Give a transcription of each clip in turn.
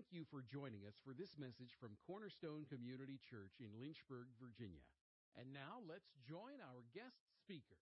Thank you for joining us for this message from Cornerstone Community Church in Lynchburg, Virginia. And now let's join our guest speaker.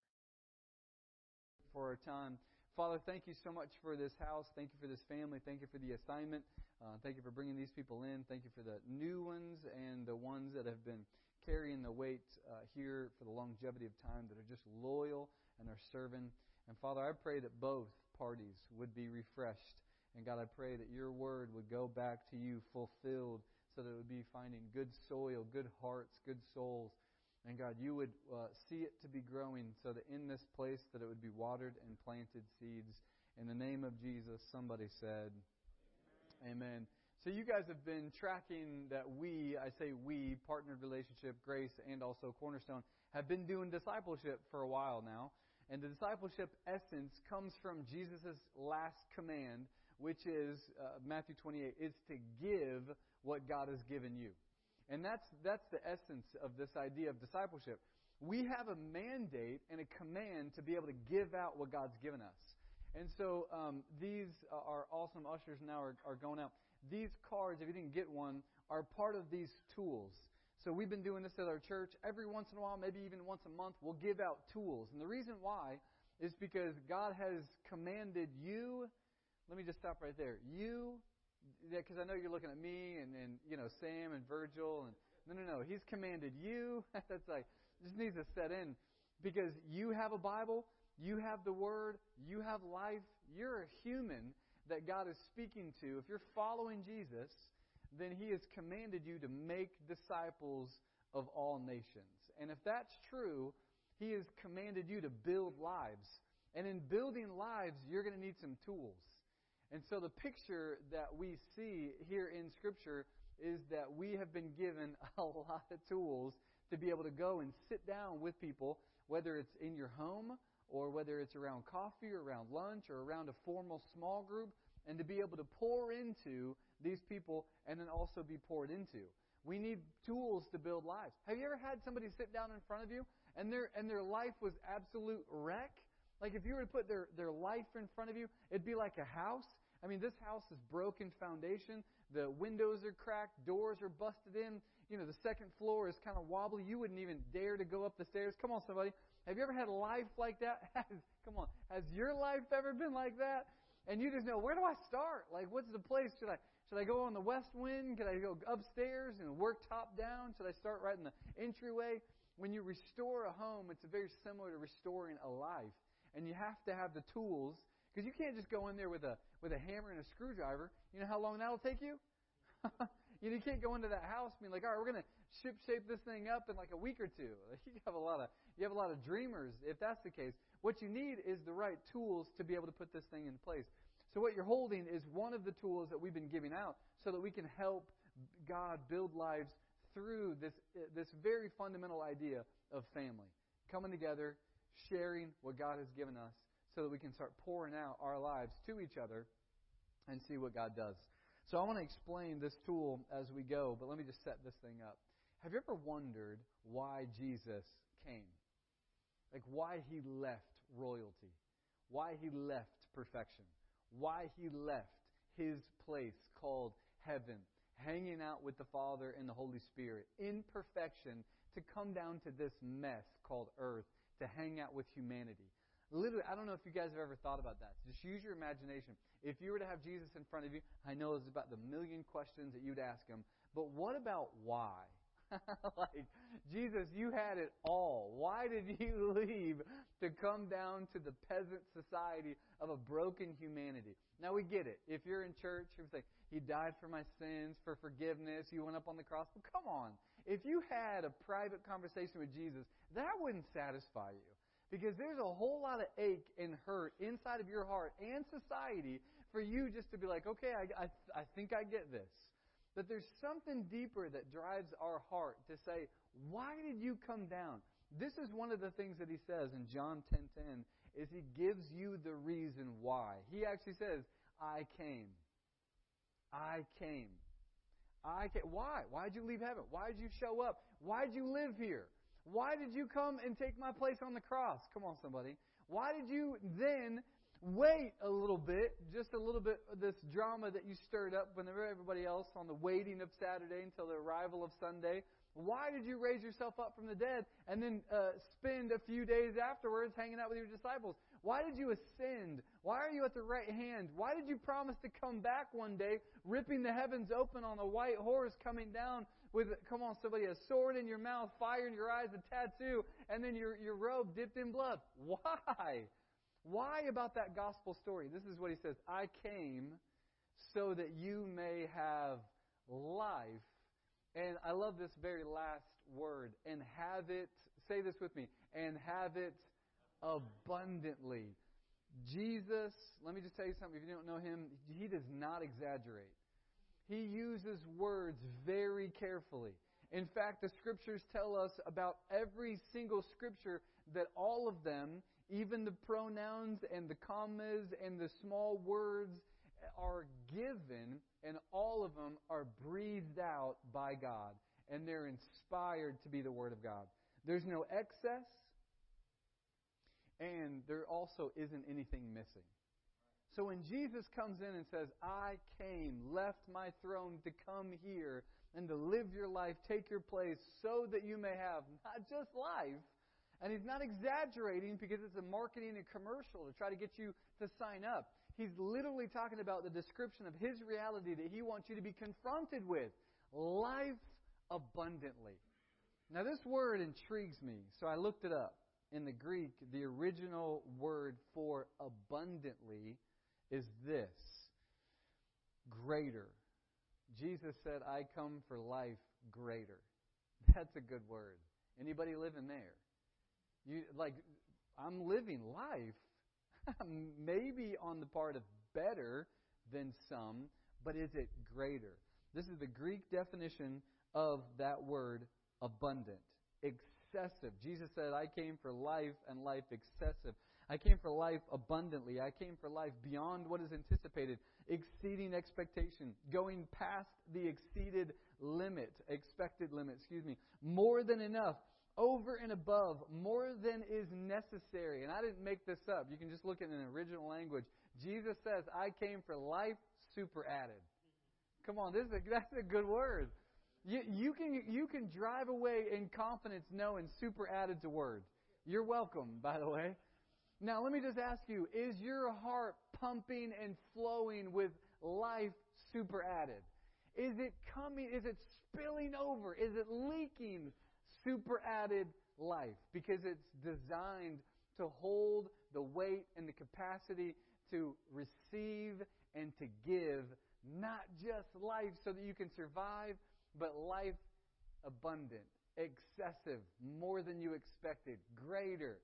For our time. Father, thank you so much for this house. Thank you for this family. Thank you for the assignment. Uh, thank you for bringing these people in. Thank you for the new ones and the ones that have been carrying the weight uh, here for the longevity of time that are just loyal and are serving. And Father, I pray that both parties would be refreshed and God, I pray that your word would go back to you fulfilled so that it would be finding good soil, good hearts, good souls. And God, you would uh, see it to be growing so that in this place that it would be watered and planted seeds. In the name of Jesus, somebody said, Amen. Amen. So you guys have been tracking that we, I say we, partnered relationship, grace, and also Cornerstone, have been doing discipleship for a while now. And the discipleship essence comes from Jesus' last command, which is uh, Matthew 28, is to give what God has given you. And that's, that's the essence of this idea of discipleship. We have a mandate and a command to be able to give out what God's given us. And so um, these are awesome ushers now are, are going out. These cards, if you didn't get one, are part of these tools. So we've been doing this at our church. Every once in a while, maybe even once a month, we'll give out tools. And the reason why is because God has commanded you let me just stop right there. You, because I know you're looking at me and, and you know Sam and Virgil and no, no, no. He's commanded you. That's like just needs to set in because you have a Bible, you have the Word, you have life. You're a human that God is speaking to. If you're following Jesus, then He has commanded you to make disciples of all nations. And if that's true, He has commanded you to build lives. And in building lives, you're going to need some tools. And so the picture that we see here in Scripture is that we have been given a lot of tools to be able to go and sit down with people, whether it's in your home or whether it's around coffee or around lunch or around a formal small group, and to be able to pour into these people and then also be poured into. We need tools to build lives. Have you ever had somebody sit down in front of you and their and their life was absolute wreck? Like if you were to put their, their life in front of you, it'd be like a house. I mean, this house is broken foundation. The windows are cracked, doors are busted in. You know, the second floor is kind of wobbly. You wouldn't even dare to go up the stairs. Come on, somebody. Have you ever had a life like that? Come on. Has your life ever been like that? And you just know, where do I start? Like, what's the place? Should I should I go on the west wing? Could I go upstairs and work top down? Should I start right in the entryway? When you restore a home, it's very similar to restoring a life and you have to have the tools because you can't just go in there with a with a hammer and a screwdriver. You know how long that'll take you? you, know, you can't go into that house and be like, all right, we're to ship shape this thing up in like a week or two. You have a lot of you have a lot of dreamers if that's the case. What you need is the right tools to be able to put this thing in place. So what you're holding is one of the tools that we've been giving out so that we can help God build lives through this this very fundamental idea of family coming together sharing what God has given us so that we can start pouring out our lives to each other and see what God does. So I want to explain this tool as we go, but let me just set this thing up. Have you ever wondered why Jesus came? Like why he left royalty, why he left perfection, why he left his place called heaven, hanging out with the Father and the Holy Spirit in perfection to come down to this mess called earth to hang out with humanity. Literally, I don't know if you guys have ever thought about that. Just use your imagination. If you were to have Jesus in front of you, I know it's about the million questions that you'd ask him, but what about why? like, Jesus, you had it all. Why did you leave to come down to the peasant society of a broken humanity? Now we get it. If you're in church, you say, He died for my sins, for forgiveness, He went up on the cross. But come on. If you had a private conversation with Jesus, that wouldn't satisfy you. Because there's a whole lot of ache and hurt inside of your heart and society for you just to be like, okay, I, I, I think I get this. That there's something deeper that drives our heart to say, why did you come down? This is one of the things that he says in John 10:10 10, is he gives you the reason why. He actually says, "I came. I came. I came. Why? Why did you leave heaven? Why did you show up? Why did you live here? Why did you come and take my place on the cross? Come on, somebody. Why did you then wait a little bit, just a little bit of this drama that you stirred up whenever everybody else on the waiting of Saturday until the arrival of Sunday. Why did you raise yourself up from the dead and then uh, spend a few days afterwards hanging out with your disciples? Why did you ascend? Why are you at the right hand? Why did you promise to come back one day, ripping the heavens open on a white horse coming down with, come on, somebody, a sword in your mouth, fire in your eyes, a tattoo, and then your, your robe dipped in blood? Why? Why about that gospel story? This is what he says I came so that you may have life. And I love this very last word, and have it, say this with me, and have it abundantly. Jesus, let me just tell you something. If you don't know him, he does not exaggerate. He uses words very carefully. In fact, the scriptures tell us about every single scripture that all of them even the pronouns and the commas and the small words are given, and all of them are breathed out by God. And they're inspired to be the Word of God. There's no excess, and there also isn't anything missing. So when Jesus comes in and says, I came, left my throne to come here and to live your life, take your place, so that you may have not just life, and he's not exaggerating because it's a marketing and commercial to try to get you to sign up. He's literally talking about the description of his reality that he wants you to be confronted with life abundantly. Now, this word intrigues me, so I looked it up. In the Greek, the original word for abundantly is this greater. Jesus said, I come for life greater. That's a good word. Anybody living there? You like I'm living life maybe on the part of better than some, but is it greater? This is the Greek definition of that word abundant, excessive. Jesus said, I came for life and life excessive. I came for life abundantly. I came for life beyond what is anticipated, exceeding expectation, going past the exceeded limit, expected limit, excuse me, more than enough over and above, more than is necessary. And I didn't make this up. You can just look at an original language. Jesus says, I came for life super added. Come on, this is a, that's a good word. You, you, can, you can drive away in confidence knowing super added to word. You're welcome, by the way. Now, let me just ask you is your heart pumping and flowing with life super added? Is it coming? Is it spilling over? Is it leaking super added life because it's designed to hold the weight and the capacity to receive and to give not just life so that you can survive, but life abundant, excessive, more than you expected, greater.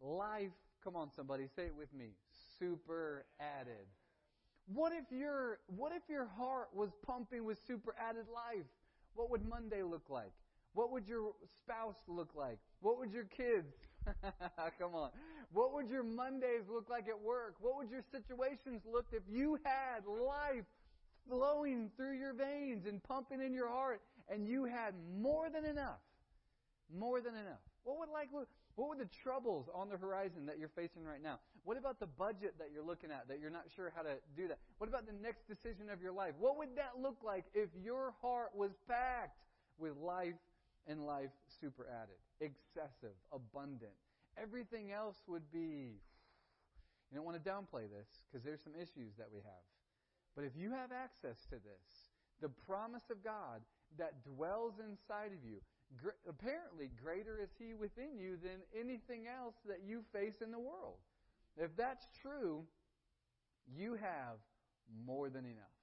Life, come on somebody, say it with me, super added. What if your what if your heart was pumping with super added life? What would Monday look like? What would your spouse look like? What would your kids? Come on. What would your Mondays look like at work? What would your situations look if you had life flowing through your veins and pumping in your heart and you had more than enough? More than enough. What would life look like what were the troubles on the horizon that you're facing right now? What about the budget that you're looking at that you're not sure how to do that? What about the next decision of your life? What would that look like if your heart was packed with life and life super added, excessive, abundant. Everything else would be, you don't want to downplay this because there's some issues that we have. But if you have access to this, the promise of God that dwells inside of you, gr- apparently greater is He within you than anything else that you face in the world. If that's true, you have more than enough.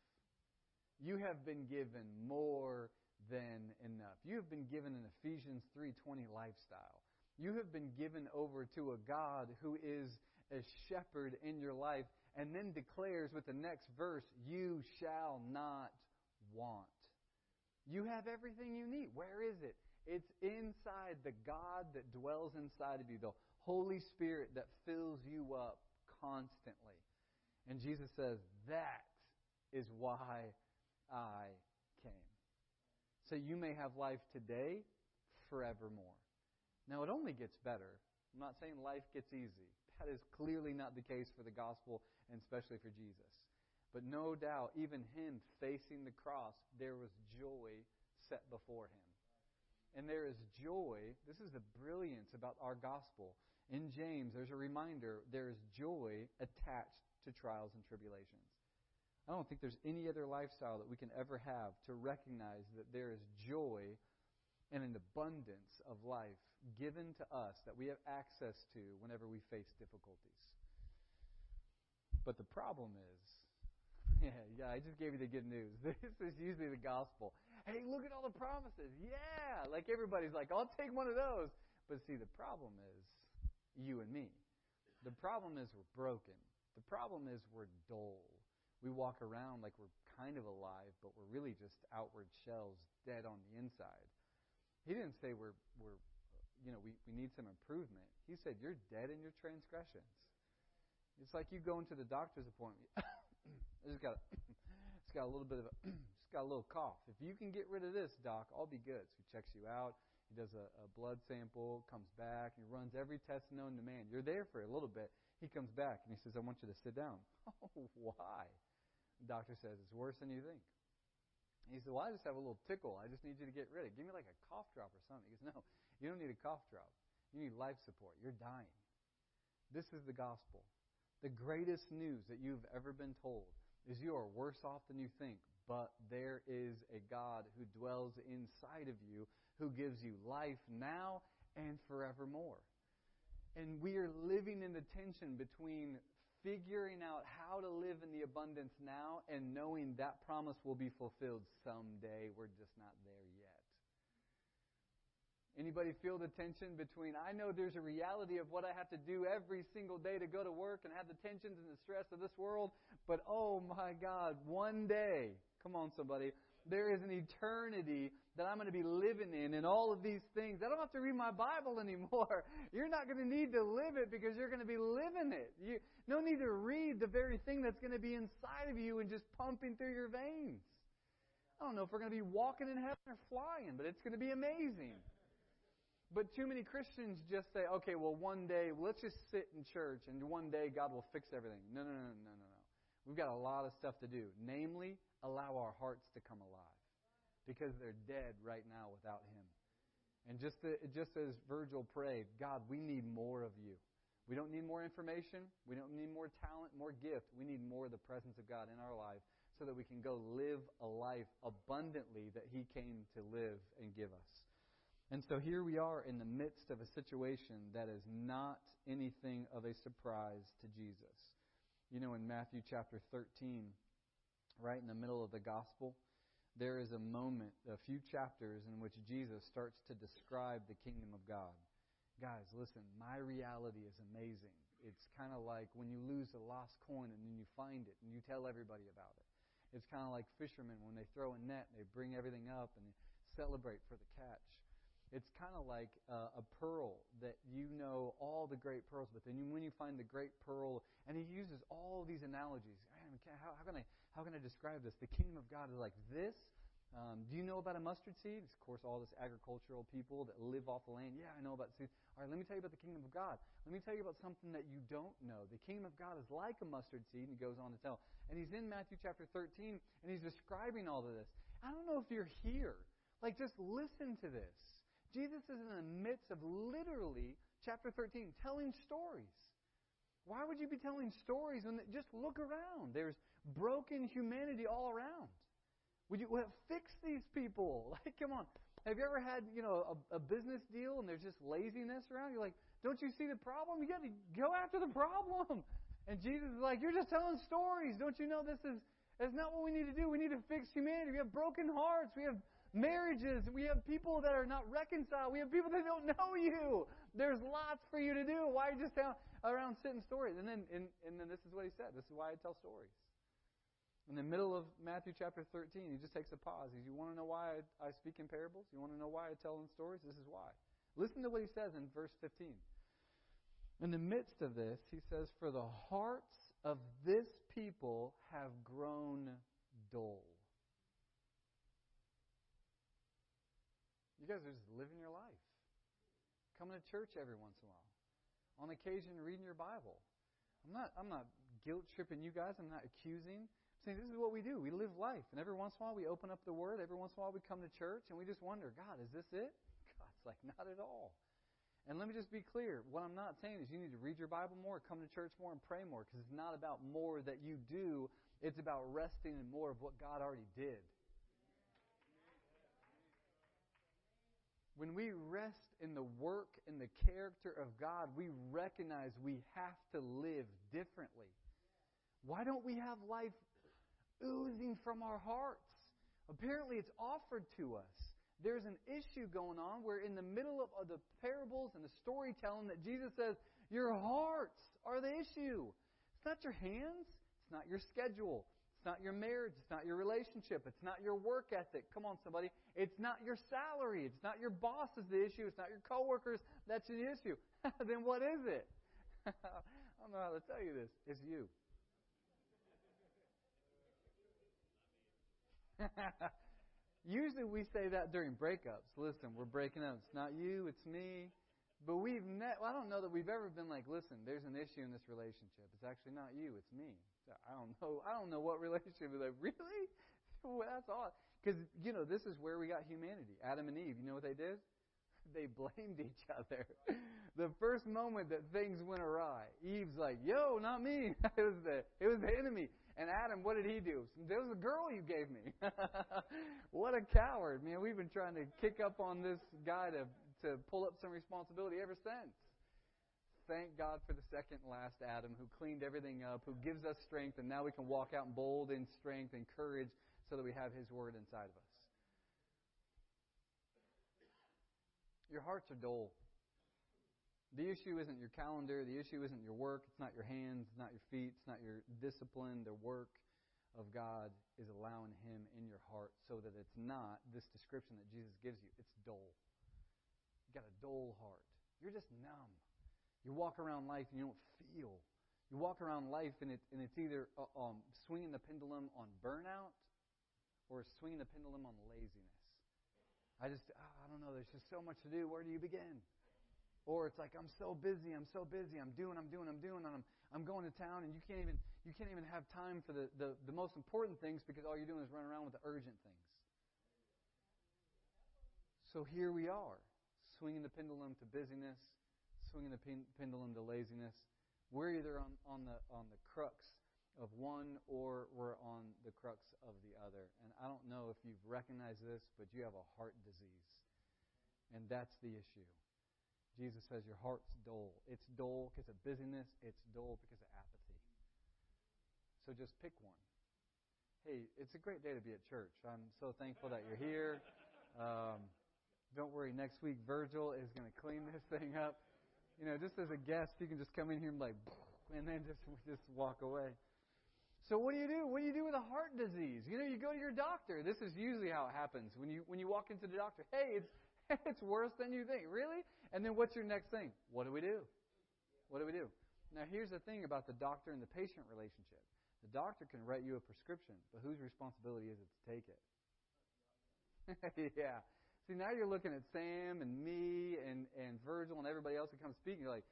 You have been given more than enough. You have been given an Ephesians 3:20 lifestyle. You have been given over to a God who is a shepherd in your life and then declares with the next verse, you shall not want. You have everything you need. Where is it? It's inside the God that dwells inside of you, the Holy Spirit that fills you up constantly. And Jesus says, That is why I came. so you may have life today, forevermore. Now, it only gets better. I'm not saying life gets easy. that is clearly not the case for the gospel and especially for Jesus. But no doubt, even him facing the cross, there was joy set before him. And there is joy. This is the brilliance about our gospel. In James, there's a reminder there is joy attached to trials and tribulations. I don't think there's any other lifestyle that we can ever have to recognize that there is joy and an abundance of life given to us that we have access to whenever we face difficulties. But the problem is, yeah, yeah, I just gave you the good news. This is usually the gospel. Hey, look at all the promises. Yeah, like everybody's like, I'll take one of those. But see, the problem is you and me. The problem is we're broken. The problem is we're dull. We walk around like we're kind of alive, but we're really just outward shells, dead on the inside. He didn't say we're we're you know we, we need some improvement. He said you're dead in your transgressions. It's like you go into the doctor's appointment. I just got it's got a little bit of a just got a little cough. If you can get rid of this, doc, I'll be good. So he checks you out. He does a, a blood sample, comes back, he runs every test known to man. You're there for a little bit. He comes back and he says, I want you to sit down. Oh, why? The doctor says, It's worse than you think. he said, Well, I just have a little tickle. I just need you to get rid of it. Give me like a cough drop or something. He goes, No, you don't need a cough drop. You need life support. You're dying. This is the gospel. The greatest news that you've ever been told is you are worse off than you think, but there is a God who dwells inside of you who gives you life now and forevermore. And we are living in the tension between figuring out how to live in the abundance now and knowing that promise will be fulfilled someday. We're just not there yet. Anybody feel the tension between I know there's a reality of what I have to do every single day to go to work and have the tensions and the stress of this world, but oh my God, one day, come on somebody, there is an eternity that I'm going to be living in and all of these things. I don't have to read my Bible anymore. You're not going to need to live it because you're going to be living it. You no need to read the very thing that's going to be inside of you and just pumping through your veins. I don't know if we're going to be walking in heaven or flying, but it's going to be amazing. But too many Christians just say, okay, well, one day, let's just sit in church and one day God will fix everything. No, no, no, no, no, no. We've got a lot of stuff to do. Namely, allow our hearts to come alive because they're dead right now without Him. And just, to, just as Virgil prayed, God, we need more of you. We don't need more information. We don't need more talent, more gift. We need more of the presence of God in our life so that we can go live a life abundantly that He came to live and give us. And so here we are in the midst of a situation that is not anything of a surprise to Jesus. You know, in Matthew chapter 13, right in the middle of the gospel, there is a moment, a few chapters, in which Jesus starts to describe the kingdom of God. Guys, listen, my reality is amazing. It's kind of like when you lose a lost coin and then you find it and you tell everybody about it. It's kind of like fishermen when they throw a net and they bring everything up and celebrate for the catch. It's kind of like uh, a pearl that you know all the great pearls, but then you, when you find the great pearl, and he uses all these analogies. Man, how, how, can I how can I describe this? The kingdom of God is like this. Um, do you know about a mustard seed? Of course, all this agricultural people that live off the land. Yeah, I know about seeds. All right, let me tell you about the kingdom of God. Let me tell you about something that you don't know. The kingdom of God is like a mustard seed, and he goes on to tell. And he's in Matthew chapter 13, and he's describing all of this. I don't know if you're here. Like, just listen to this. Jesus is in the midst of literally, chapter 13, telling stories. Why would you be telling stories when they, just look around? There's broken humanity all around. Would you well, fix these people? Like, come on. Have you ever had, you know, a, a business deal and there's just laziness around? You're like, don't you see the problem? You got to go after the problem. And Jesus is like, you're just telling stories. Don't you know this is that's not what we need to do. We need to fix humanity. We have broken hearts. We have marriages. We have people that are not reconciled. We have people that don't know you. There's lots for you to do. Why are you just down around sitting stories? And then, and, and then this is what he said. This is why I tell stories. In the middle of Matthew chapter 13, he just takes a pause. He says, You want to know why I, I speak in parables? You want to know why I tell in stories? This is why. Listen to what he says in verse 15. In the midst of this, he says, For the hearts of this people have grown dull. You guys are just living your life. Coming to church every once in a while. on occasion reading your Bible. I'm not I'm not guilt tripping you guys. I'm not accusing. I'm saying this is what we do. We live life, and every once in a while we open up the Word. Every once in a while we come to church, and we just wonder, God, is this it? God's like, not at all. And let me just be clear. What I'm not saying is you need to read your Bible more, come to church more, and pray more, because it's not about more that you do. It's about resting in more of what God already did. When we rest in the work and the character of God, we recognize we have to live differently. Why don't we have life oozing from our hearts? Apparently, it's offered to us. There's an issue going on where, in the middle of, of the parables and the storytelling, that Jesus says, Your hearts are the issue. It's not your hands, it's not your schedule, it's not your marriage. It's not your relationship. It's not your work ethic. Come on, somebody. It's not your salary. It's not your boss is the issue. It's not your coworkers. That's the issue. then what is it? I don't know how to tell you this. It's you. Usually we say that during breakups. Listen, we're breaking up. It's not you, it's me. But we've met, well, I don't know that we've ever been like, listen, there's an issue in this relationship. It's actually not you, it's me. I don't know. I don't know what relationship is like. Really? well, that's odd. Because you know, this is where we got humanity. Adam and Eve. You know what they did? They blamed each other. the first moment that things went awry, Eve's like, "Yo, not me. it was the it was the enemy." And Adam, what did he do? There was a girl you gave me. what a coward, man. We've been trying to kick up on this guy to to pull up some responsibility ever since. Thank God for the second last Adam who cleaned everything up, who gives us strength, and now we can walk out bold in strength and courage so that we have His Word inside of us. Your hearts are dull. The issue isn't your calendar. The issue isn't your work. It's not your hands. It's not your feet. It's not your discipline. The work of God is allowing Him in your heart so that it's not this description that Jesus gives you. It's dull. Got a dull heart. You're just numb. You walk around life and you don't feel. You walk around life and, it, and it's either uh, um, swinging the pendulum on burnout or swinging the pendulum on laziness. I just, ah, I don't know, there's just so much to do. Where do you begin? Or it's like I'm so busy, I'm so busy, I'm doing, I'm doing, I'm doing, and I'm I'm going to town, and you can't even you can't even have time for the, the, the most important things because all you're doing is running around with the urgent things. So here we are, swinging the pendulum to busyness, swinging the pendulum to laziness. We're either on, on the on the crux of one or we're on the crux of the other. And I don't know if you've recognized this, but you have a heart disease. And that's the issue. Jesus says your heart's dull. It's dull because of busyness, it's dull because of apathy. So just pick one. Hey, it's a great day to be at church. I'm so thankful that you're here. Um, don't worry, next week Virgil is going to clean this thing up. You know, just as a guest, you can just come in here and like, and then just just walk away. So what do you do? What do you do with a heart disease? You know, you go to your doctor. This is usually how it happens when you when you walk into the doctor. Hey, it's it's worse than you think. Really? And then what's your next thing? What do we do? What do we do? Now, here's the thing about the doctor and the patient relationship. The doctor can write you a prescription, but whose responsibility is it to take it? yeah. See, now you're looking at Sam and me and, and Virgil and everybody else that comes speaking. You're like,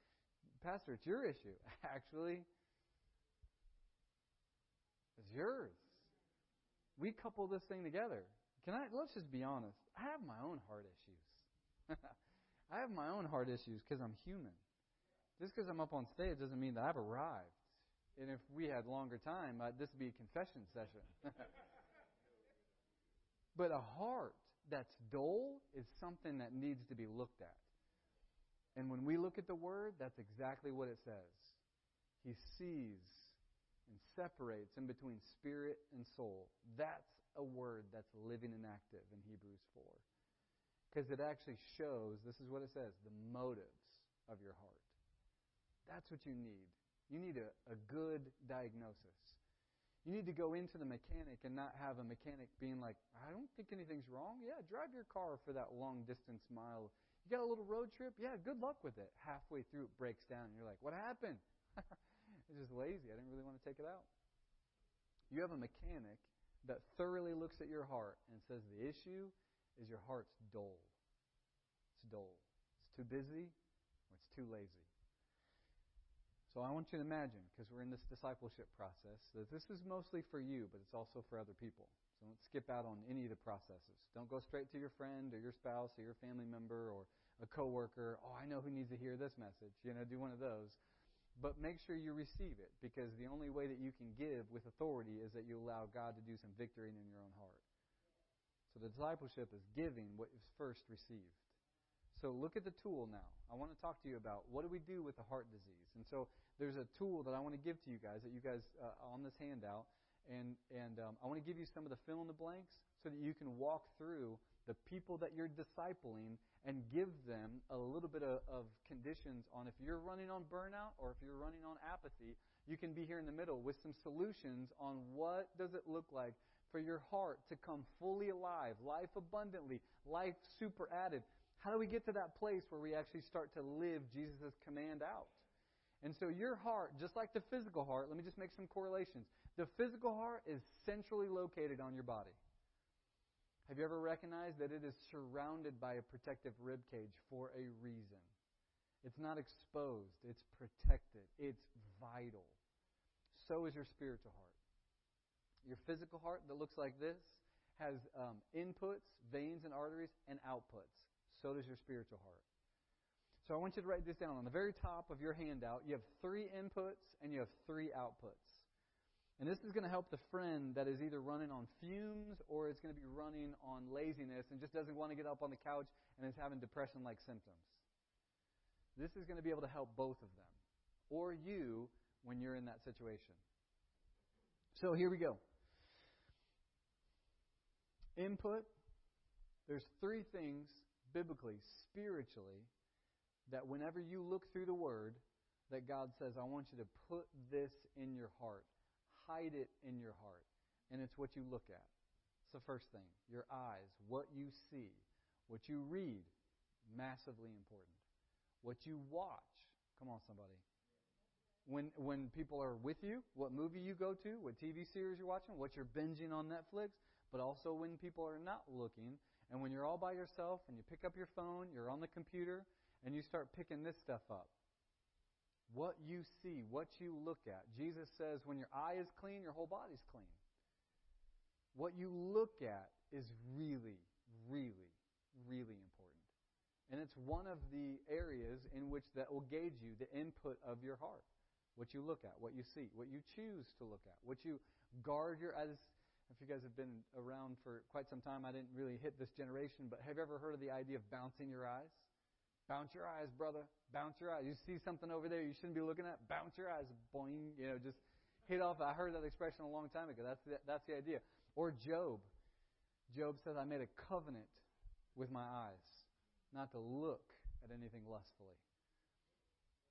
Pastor, it's your issue. Actually, it's yours. We couple this thing together. Can I? Let's just be honest. I have my own heart issues. I have my own heart issues because I'm human. Just because I'm up on stage doesn't mean that I've arrived. And if we had longer time, uh, this would be a confession session. but a heart that's dull is something that needs to be looked at. And when we look at the Word, that's exactly what it says. He sees and separates in between spirit and soul. That's a word that's living and active in Hebrews 4. Because it actually shows, this is what it says, the motives of your heart. That's what you need. You need a, a good diagnosis. You need to go into the mechanic and not have a mechanic being like, I don't think anything's wrong. Yeah, drive your car for that long distance mile. You got a little road trip? Yeah, good luck with it. Halfway through, it breaks down, and you're like, what happened? it's just lazy. I didn't really want to take it out. You have a mechanic that thoroughly looks at your heart and says the issue is your heart's dull. It's dull. It's too busy or it's too lazy. So I want you to imagine, because we're in this discipleship process, that this is mostly for you, but it's also for other people. So don't skip out on any of the processes. Don't go straight to your friend or your spouse or your family member or a coworker. Oh, I know who needs to hear this message. You know, do one of those. But make sure you receive it, because the only way that you can give with authority is that you allow God to do some victory in your own heart. So the discipleship is giving what is first received. So look at the tool now. I want to talk to you about what do we do with the heart disease. And so there's a tool that I want to give to you guys that you guys uh, on this handout, and and um, I want to give you some of the fill in the blanks so that you can walk through the people that you're discipling and give them a little bit of, of conditions on if you're running on burnout or if you're running on apathy. You can be here in the middle with some solutions on what does it look like for your heart to come fully alive, life abundantly, life super added. How do we get to that place where we actually start to live Jesus' command out? And so your heart, just like the physical heart, let me just make some correlations. The physical heart is centrally located on your body. Have you ever recognized that it is surrounded by a protective rib cage for a reason? It's not exposed, it's protected, it's vital. So is your spiritual heart. Your physical heart that looks like this has um, inputs, veins, and arteries, and outputs so does your spiritual heart. So I want you to write this down. On the very top of your handout, you have three inputs and you have three outputs. And this is going to help the friend that is either running on fumes or is going to be running on laziness and just doesn't want to get up on the couch and is having depression like symptoms. This is going to be able to help both of them or you when you're in that situation. So here we go. Input. There's three things biblically, spiritually, that whenever you look through the Word, that God says, I want you to put this in your heart, hide it in your heart. And it's what you look at. It's the first thing. Your eyes, what you see, what you read, massively important. What you watch. Come on, somebody. When when people are with you, what movie you go to, what TV series you're watching, what you're binging on Netflix, but also when people are not looking and when you're all by yourself and you pick up your phone, you're on the computer, and you start picking this stuff up. What you see, what you look at. Jesus says when your eye is clean, your whole body's clean. What you look at is really, really, really important. And it's one of the areas in which that will gauge you the input of your heart. What you look at, what you see, what you choose to look at, what you guard your as if you guys have been around for quite some time, I didn't really hit this generation, but have you ever heard of the idea of bouncing your eyes? Bounce your eyes, brother. Bounce your eyes. You see something over there you shouldn't be looking at? Bounce your eyes. Boing. You know, just hit off. I heard that expression a long time ago. That's the, that's the idea. Or Job. Job says, I made a covenant with my eyes not to look at anything lustfully.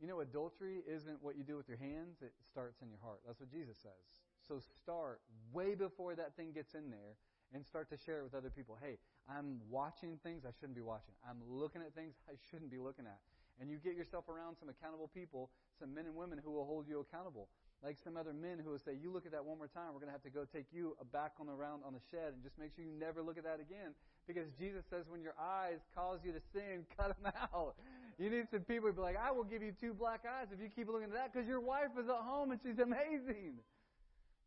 You know, adultery isn't what you do with your hands, it starts in your heart. That's what Jesus says. So start way before that thing gets in there and start to share it with other people. Hey, I'm watching things I shouldn't be watching. I'm looking at things I shouldn't be looking at. And you get yourself around some accountable people, some men and women who will hold you accountable. Like some other men who will say, You look at that one more time, we're going to have to go take you back on the round on the shed and just make sure you never look at that again. Because Jesus says, When your eyes cause you to sin, cut them out. You need some people who be like, I will give you two black eyes if you keep looking at that because your wife is at home and she's amazing.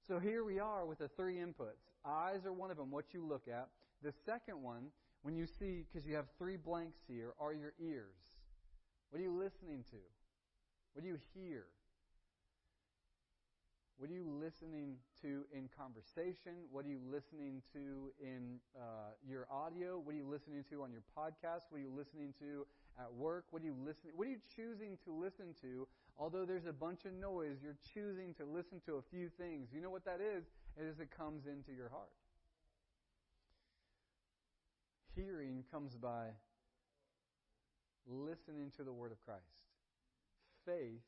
So here we are with the three inputs. Eyes are one of them, what you look at. The second one, when you see, because you have three blanks here, are your ears. What are you listening to? What do you hear? What are you listening to in conversation? What are you listening to in uh, your audio? What are you listening to on your podcast? What are you listening to at work? What are you listening? What are you choosing to listen to? Although there's a bunch of noise, you're choosing to listen to a few things. You know what that is? It is it comes into your heart. Hearing comes by listening to the word of Christ. Faith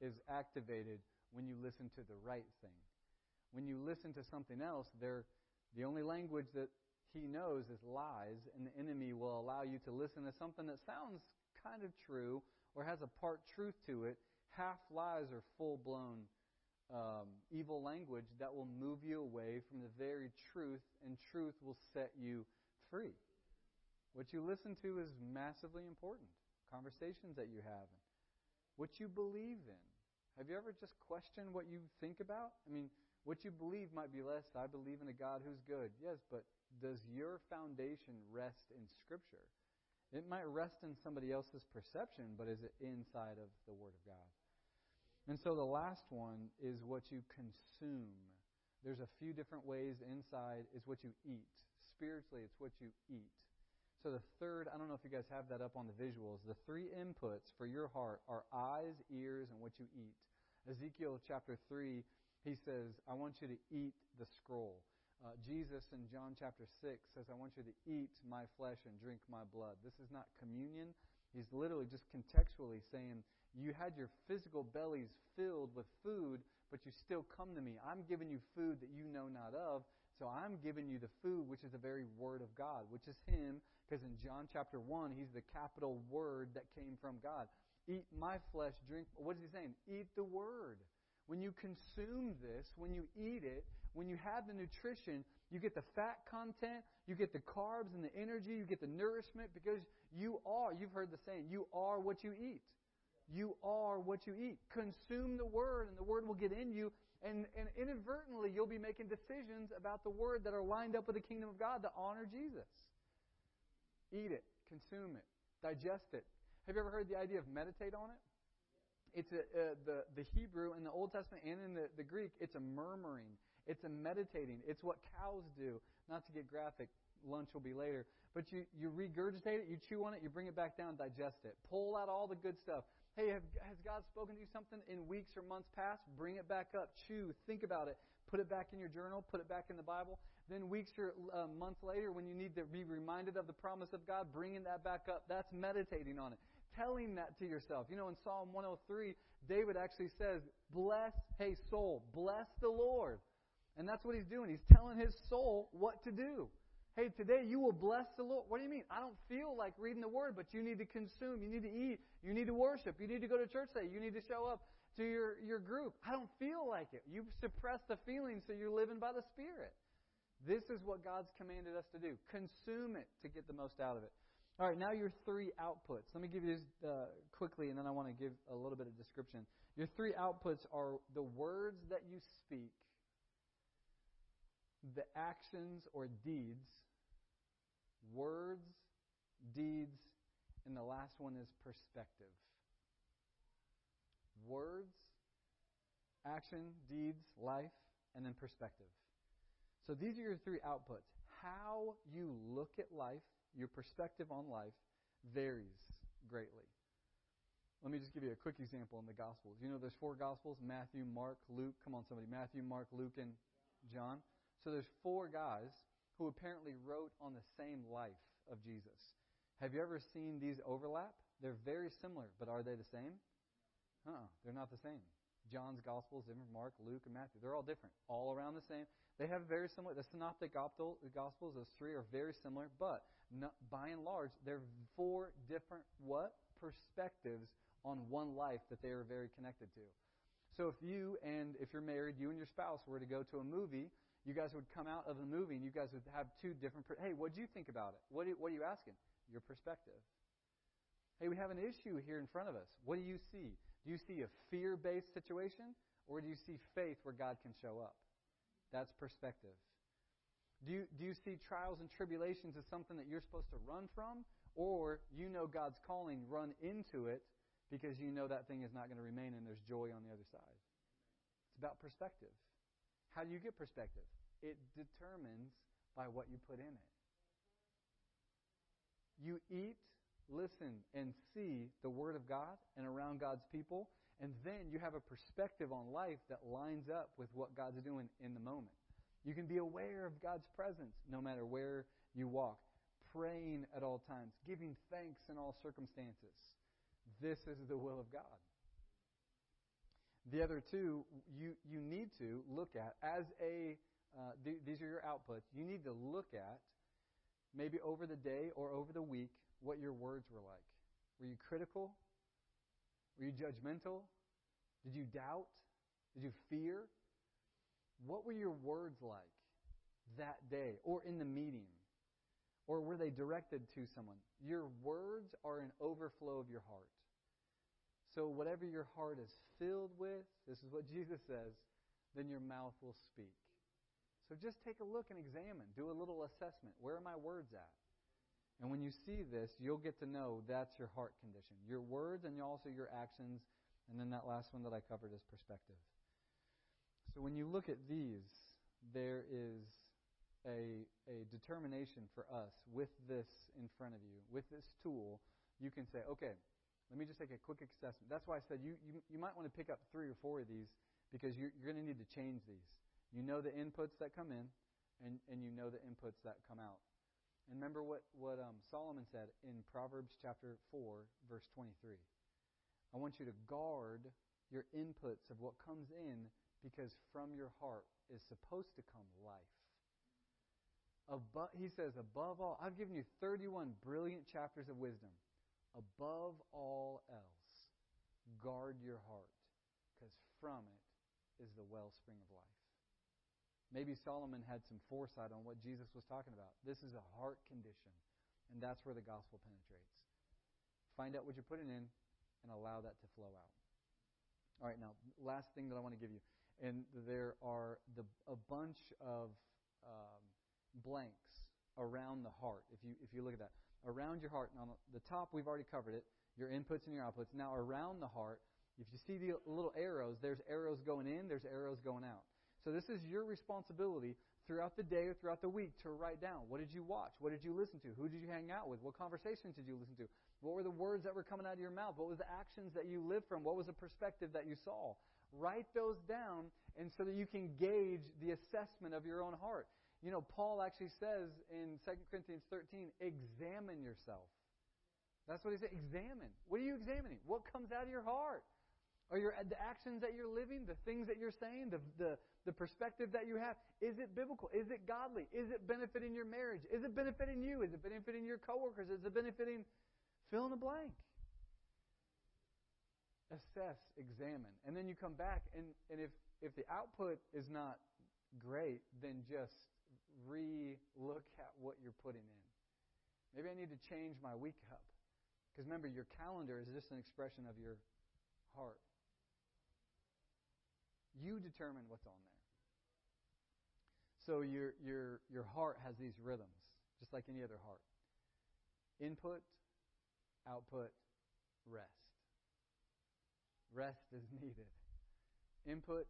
is activated when you listen to the right thing. When you listen to something else, the only language that he knows is lies, and the enemy will allow you to listen to something that sounds kind of true or has a part truth to it. Half lies or full blown um, evil language that will move you away from the very truth, and truth will set you free. What you listen to is massively important. Conversations that you have, what you believe in. Have you ever just questioned what you think about? I mean, what you believe might be less. I believe in a God who's good. Yes, but does your foundation rest in Scripture? It might rest in somebody else's perception, but is it inside of the Word of God? And so the last one is what you consume. There's a few different ways inside is what you eat. Spiritually, it's what you eat. So the third, I don't know if you guys have that up on the visuals. The three inputs for your heart are eyes, ears, and what you eat. Ezekiel chapter 3, he says, I want you to eat the scroll. Uh, Jesus in John chapter 6 says, I want you to eat my flesh and drink my blood. This is not communion. He's literally just contextually saying, You had your physical bellies filled with food, but you still come to me. I'm giving you food that you know not of. So I'm giving you the food, which is the very Word of God, which is Him, because in John chapter 1, He's the capital Word that came from God. Eat my flesh, drink. What is He saying? Eat the Word. When you consume this, when you eat it, when you have the nutrition, you get the fat content, you get the carbs and the energy, you get the nourishment because you are, you've heard the saying, you are what you eat. You are what you eat. Consume the Word, and the Word will get in you, and, and inadvertently you'll be making decisions about the Word that are lined up with the kingdom of God that honor Jesus. Eat it, consume it, digest it. Have you ever heard the idea of meditate on it? It's a, uh, the, the Hebrew in the Old Testament and in the, the Greek, it's a murmuring. It's a meditating. It's what cows do. Not to get graphic, lunch will be later. But you, you regurgitate it, you chew on it, you bring it back down, digest it. Pull out all the good stuff. Hey, have, has God spoken to you something in weeks or months past? Bring it back up. Chew. Think about it. Put it back in your journal. Put it back in the Bible. Then weeks or uh, months later, when you need to be reminded of the promise of God, bringing that back up. That's meditating on it. Telling that to yourself. You know, in Psalm 103, David actually says, Bless, hey soul, bless the Lord. And that's what he's doing. He's telling his soul what to do. Hey, today you will bless the Lord. What do you mean? I don't feel like reading the Word, but you need to consume. You need to eat. You need to worship. You need to go to church today. You need to show up to your, your group. I don't feel like it. You've suppressed the feelings, so you're living by the Spirit. This is what God's commanded us to do. Consume it to get the most out of it. All right, now your three outputs. Let me give you this uh, quickly, and then I want to give a little bit of description. Your three outputs are the words that you speak, the actions or deeds, words, deeds, and the last one is perspective. Words, action, deeds, life, and then perspective. So these are your three outputs. How you look at life, your perspective on life, varies greatly. Let me just give you a quick example in the Gospels. You know, there's four Gospels Matthew, Mark, Luke. Come on, somebody. Matthew, Mark, Luke, and John. So there's four guys who apparently wrote on the same life of Jesus. Have you ever seen these overlap? They're very similar, but are they the same? Uh-uh, they're not the same. John's Gospels, different Mark, Luke, and Matthew. They're all different, all around the same. They have very similar. The Synoptic uh, Gospels, those three are very similar, but not, by and large, they're four different what perspectives on one life that they are very connected to. So if you and if you're married, you and your spouse were to go to a movie you guys would come out of the movie and you guys would have two different. Per- hey, what do you think about it? What, do, what are you asking? Your perspective. Hey, we have an issue here in front of us. What do you see? Do you see a fear based situation or do you see faith where God can show up? That's perspective. Do you, do you see trials and tribulations as something that you're supposed to run from? Or you know God's calling, run into it because you know that thing is not going to remain and there's joy on the other side? It's about perspective. How do you get perspective? It determines by what you put in it. You eat, listen, and see the Word of God and around God's people, and then you have a perspective on life that lines up with what God's doing in the moment. You can be aware of God's presence no matter where you walk, praying at all times, giving thanks in all circumstances. This is the will of God. The other two you, you need to look at as a, uh, th- these are your outputs. You need to look at maybe over the day or over the week what your words were like. Were you critical? Were you judgmental? Did you doubt? Did you fear? What were your words like that day or in the meeting? Or were they directed to someone? Your words are an overflow of your heart. So, whatever your heart is filled with, this is what Jesus says, then your mouth will speak. So, just take a look and examine. Do a little assessment. Where are my words at? And when you see this, you'll get to know that's your heart condition. Your words and also your actions. And then that last one that I covered is perspective. So, when you look at these, there is a, a determination for us with this in front of you, with this tool. You can say, okay, let me just take a quick assessment. That's why I said you, you, you might want to pick up three or four of these because you're, you're going to need to change these. You know the inputs that come in, and, and you know the inputs that come out. And remember what, what um, Solomon said in Proverbs chapter 4, verse 23. I want you to guard your inputs of what comes in because from your heart is supposed to come life. Above, he says, above all, I've given you 31 brilliant chapters of wisdom. Above all else, guard your heart, because from it is the wellspring of life. Maybe Solomon had some foresight on what Jesus was talking about. This is a heart condition, and that's where the gospel penetrates. Find out what you're putting in and allow that to flow out. All right, now, last thing that I want to give you. And there are the, a bunch of um, blanks around the heart, if you, if you look at that around your heart. Now, on the top, we've already covered it your inputs and your outputs. Now, around the heart, if you see the little arrows, there's arrows going in, there's arrows going out. So, this is your responsibility throughout the day or throughout the week to write down what did you watch? What did you listen to? Who did you hang out with? What conversations did you listen to? What were the words that were coming out of your mouth? What was the actions that you lived from? What was the perspective that you saw? Write those down and so that you can gauge the assessment of your own heart. You know, Paul actually says in 2 Corinthians 13, examine yourself. That's what he said. Examine. What are you examining? What comes out of your heart? Are your the actions that you're living, the things that you're saying, the, the, the perspective that you have, is it biblical? Is it godly? Is it benefiting your marriage? Is it benefiting you? Is it benefiting your coworkers? Is it benefiting fill in the blank? Assess, examine. And then you come back and, and if, if the output is not great, then just re look at what you're putting in. Maybe I need to change my week up. Because remember, your calendar is just an expression of your heart. You determine what's on there. So your, your, your heart has these rhythms, just like any other heart input, output, rest. Rest is needed. Input,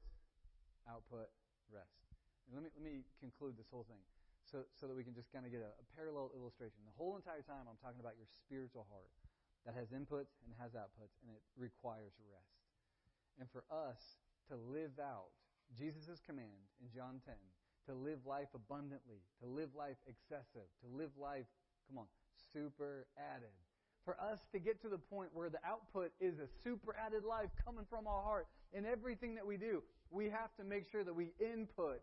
output, rest. And let me, let me conclude this whole thing so, so that we can just kind of get a, a parallel illustration. The whole entire time I'm talking about your spiritual heart that has inputs and has outputs, and it requires rest. And for us to live out Jesus' command in John 10, to live life abundantly, to live life excessive, to live life, come on, super added. For us to get to the point where the output is a super added life coming from our heart in everything that we do, we have to make sure that we input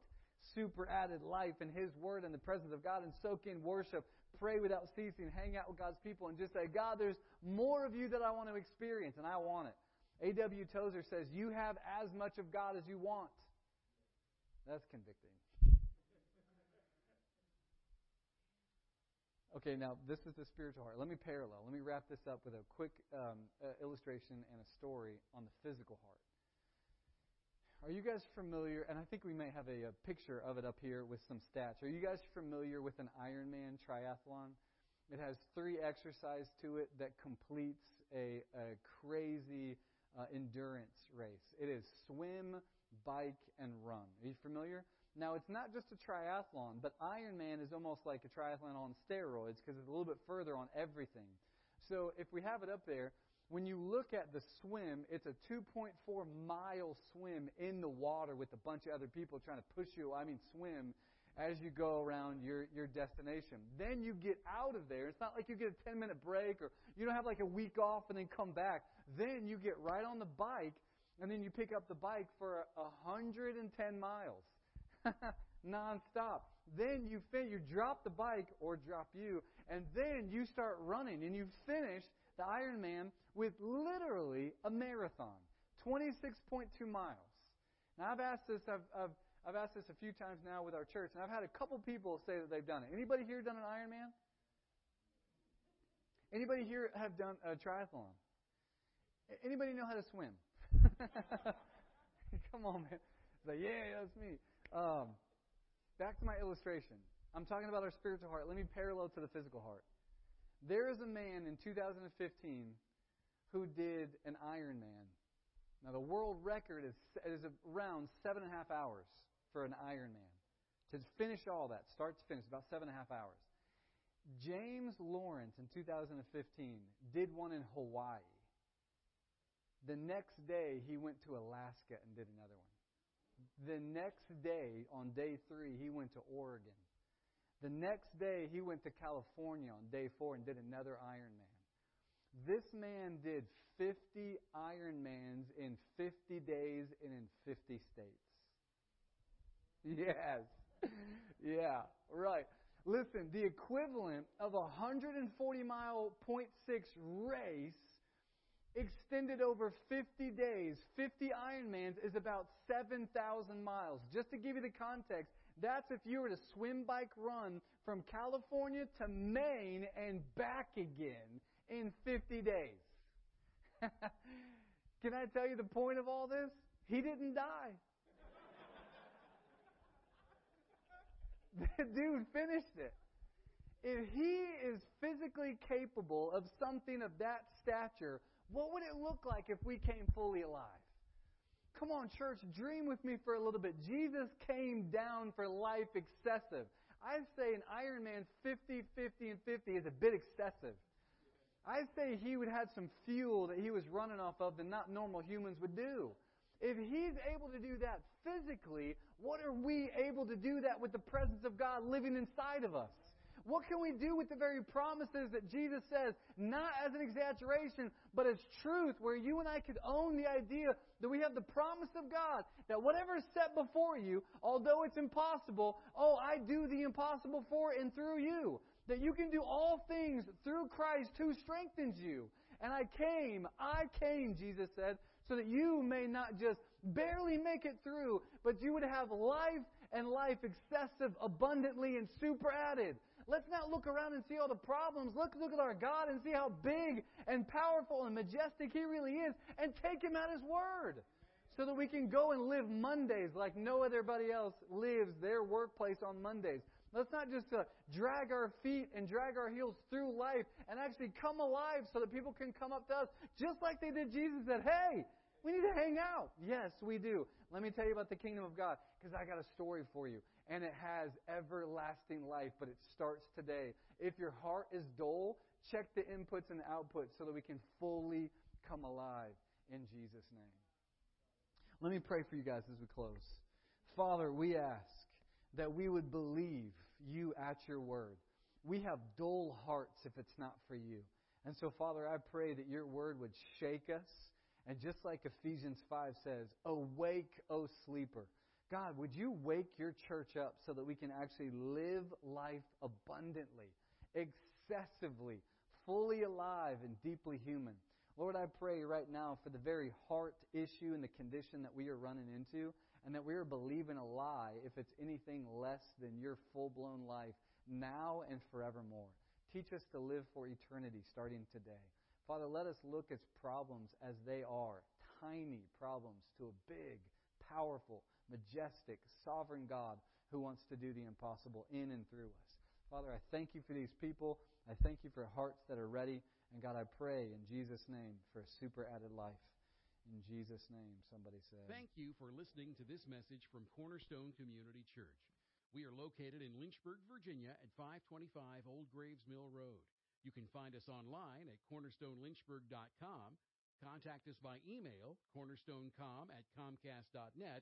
super added life in His Word and the presence of God and soak in worship, pray without ceasing, hang out with God's people, and just say, God, there's more of you that I want to experience, and I want it. A.W. Tozer says, You have as much of God as you want. That's convicting. Okay, now this is the spiritual heart. Let me parallel. Let me wrap this up with a quick um, uh, illustration and a story on the physical heart. Are you guys familiar? And I think we may have a, a, picture of it up here with some stats. Are you guys familiar with an Ironman triathlon? It has three exercises to it that completes a, a crazy uh, endurance race. It is swim, bike, and run. Are you familiar? Now, it's not just a triathlon, but Ironman is almost like a triathlon on steroids because it's a little bit further on everything. So if we have it up there, when you look at the swim, it's a 2.4 mile swim in the water with a bunch of other people trying to push you, I mean, swim as you go around your, your destination. Then you get out of there. It's not like you get a 10 minute break or you don't have like a week off and then come back. Then you get right on the bike and then you pick up the bike for 110 miles nonstop. Then you fin- you drop the bike or drop you, and then you start running and you finish the Ironman with literally a marathon, 26.2 miles. Now I've asked this, I've, I've, I've asked this a few times now with our church, and I've had a couple people say that they've done it. Anybody here done an Ironman? Anybody here have done a triathlon? Anybody know how to swim? Come on, man. It's like, yeah, that's me. Um, back to my illustration. I'm talking about our spiritual heart. Let me parallel to the physical heart. There is a man in 2015 who did an Ironman. Now, the world record is, is around seven and a half hours for an Ironman. To finish all that, start to finish, about seven and a half hours. James Lawrence in 2015 did one in Hawaii. The next day, he went to Alaska and did another one. The next day, on day three, he went to Oregon. The next day, he went to California on day four and did another Ironman. This man did 50 Ironmans in 50 days and in 50 states. Yes. yeah, right. Listen, the equivalent of a 140 mile point six race extended over 50 days, 50 Ironmans is about 7,000 miles. Just to give you the context, that's if you were to swim, bike, run from California to Maine and back again in 50 days. Can I tell you the point of all this? He didn't die. the dude finished it. If he is physically capable of something of that stature, what would it look like if we came fully alive? Come on, church, dream with me for a little bit. Jesus came down for life excessive. I say an Ironman 50, 50, and 50 is a bit excessive. I say he would have some fuel that he was running off of that not normal humans would do. If he's able to do that physically, what are we able to do that with the presence of God living inside of us? What can we do with the very promises that Jesus says, not as an exaggeration, but as truth, where you and I could own the idea that we have the promise of God, that whatever is set before you, although it's impossible, oh, I do the impossible for and through you. That you can do all things through Christ who strengthens you. And I came, I came, Jesus said, so that you may not just barely make it through, but you would have life and life excessive, abundantly, and super added. Let's not look around and see all the problems. Look, look at our God and see how big and powerful and majestic He really is and take Him at His word. So that we can go and live Mondays like no otherybody else lives their workplace on Mondays. Let's not just uh, drag our feet and drag our heels through life and actually come alive so that people can come up to us just like they did Jesus said, hey, we need to hang out. Yes, we do. Let me tell you about the kingdom of God because I got a story for you. And it has everlasting life, but it starts today. If your heart is dull, check the inputs and the outputs so that we can fully come alive in Jesus' name. Let me pray for you guys as we close. Father, we ask that we would believe you at your word. We have dull hearts if it's not for you. And so, Father, I pray that your word would shake us and just like Ephesians 5 says, Awake, O sleeper. God, would you wake your church up so that we can actually live life abundantly, excessively, fully alive, and deeply human? Lord, I pray right now for the very heart issue and the condition that we are running into, and that we are believing a lie if it's anything less than your full blown life now and forevermore. Teach us to live for eternity starting today. Father, let us look at problems as they are tiny problems to a big, powerful, majestic, sovereign God who wants to do the impossible in and through us. Father, I thank you for these people. I thank you for hearts that are ready. And God, I pray in Jesus' name for a super added life. In Jesus' name, somebody said. Thank you for listening to this message from Cornerstone Community Church. We are located in Lynchburg, Virginia at 525 Old Graves Mill Road. You can find us online at cornerstonelynchburg.com. Contact us by email, cornerstonecom at comcast.net,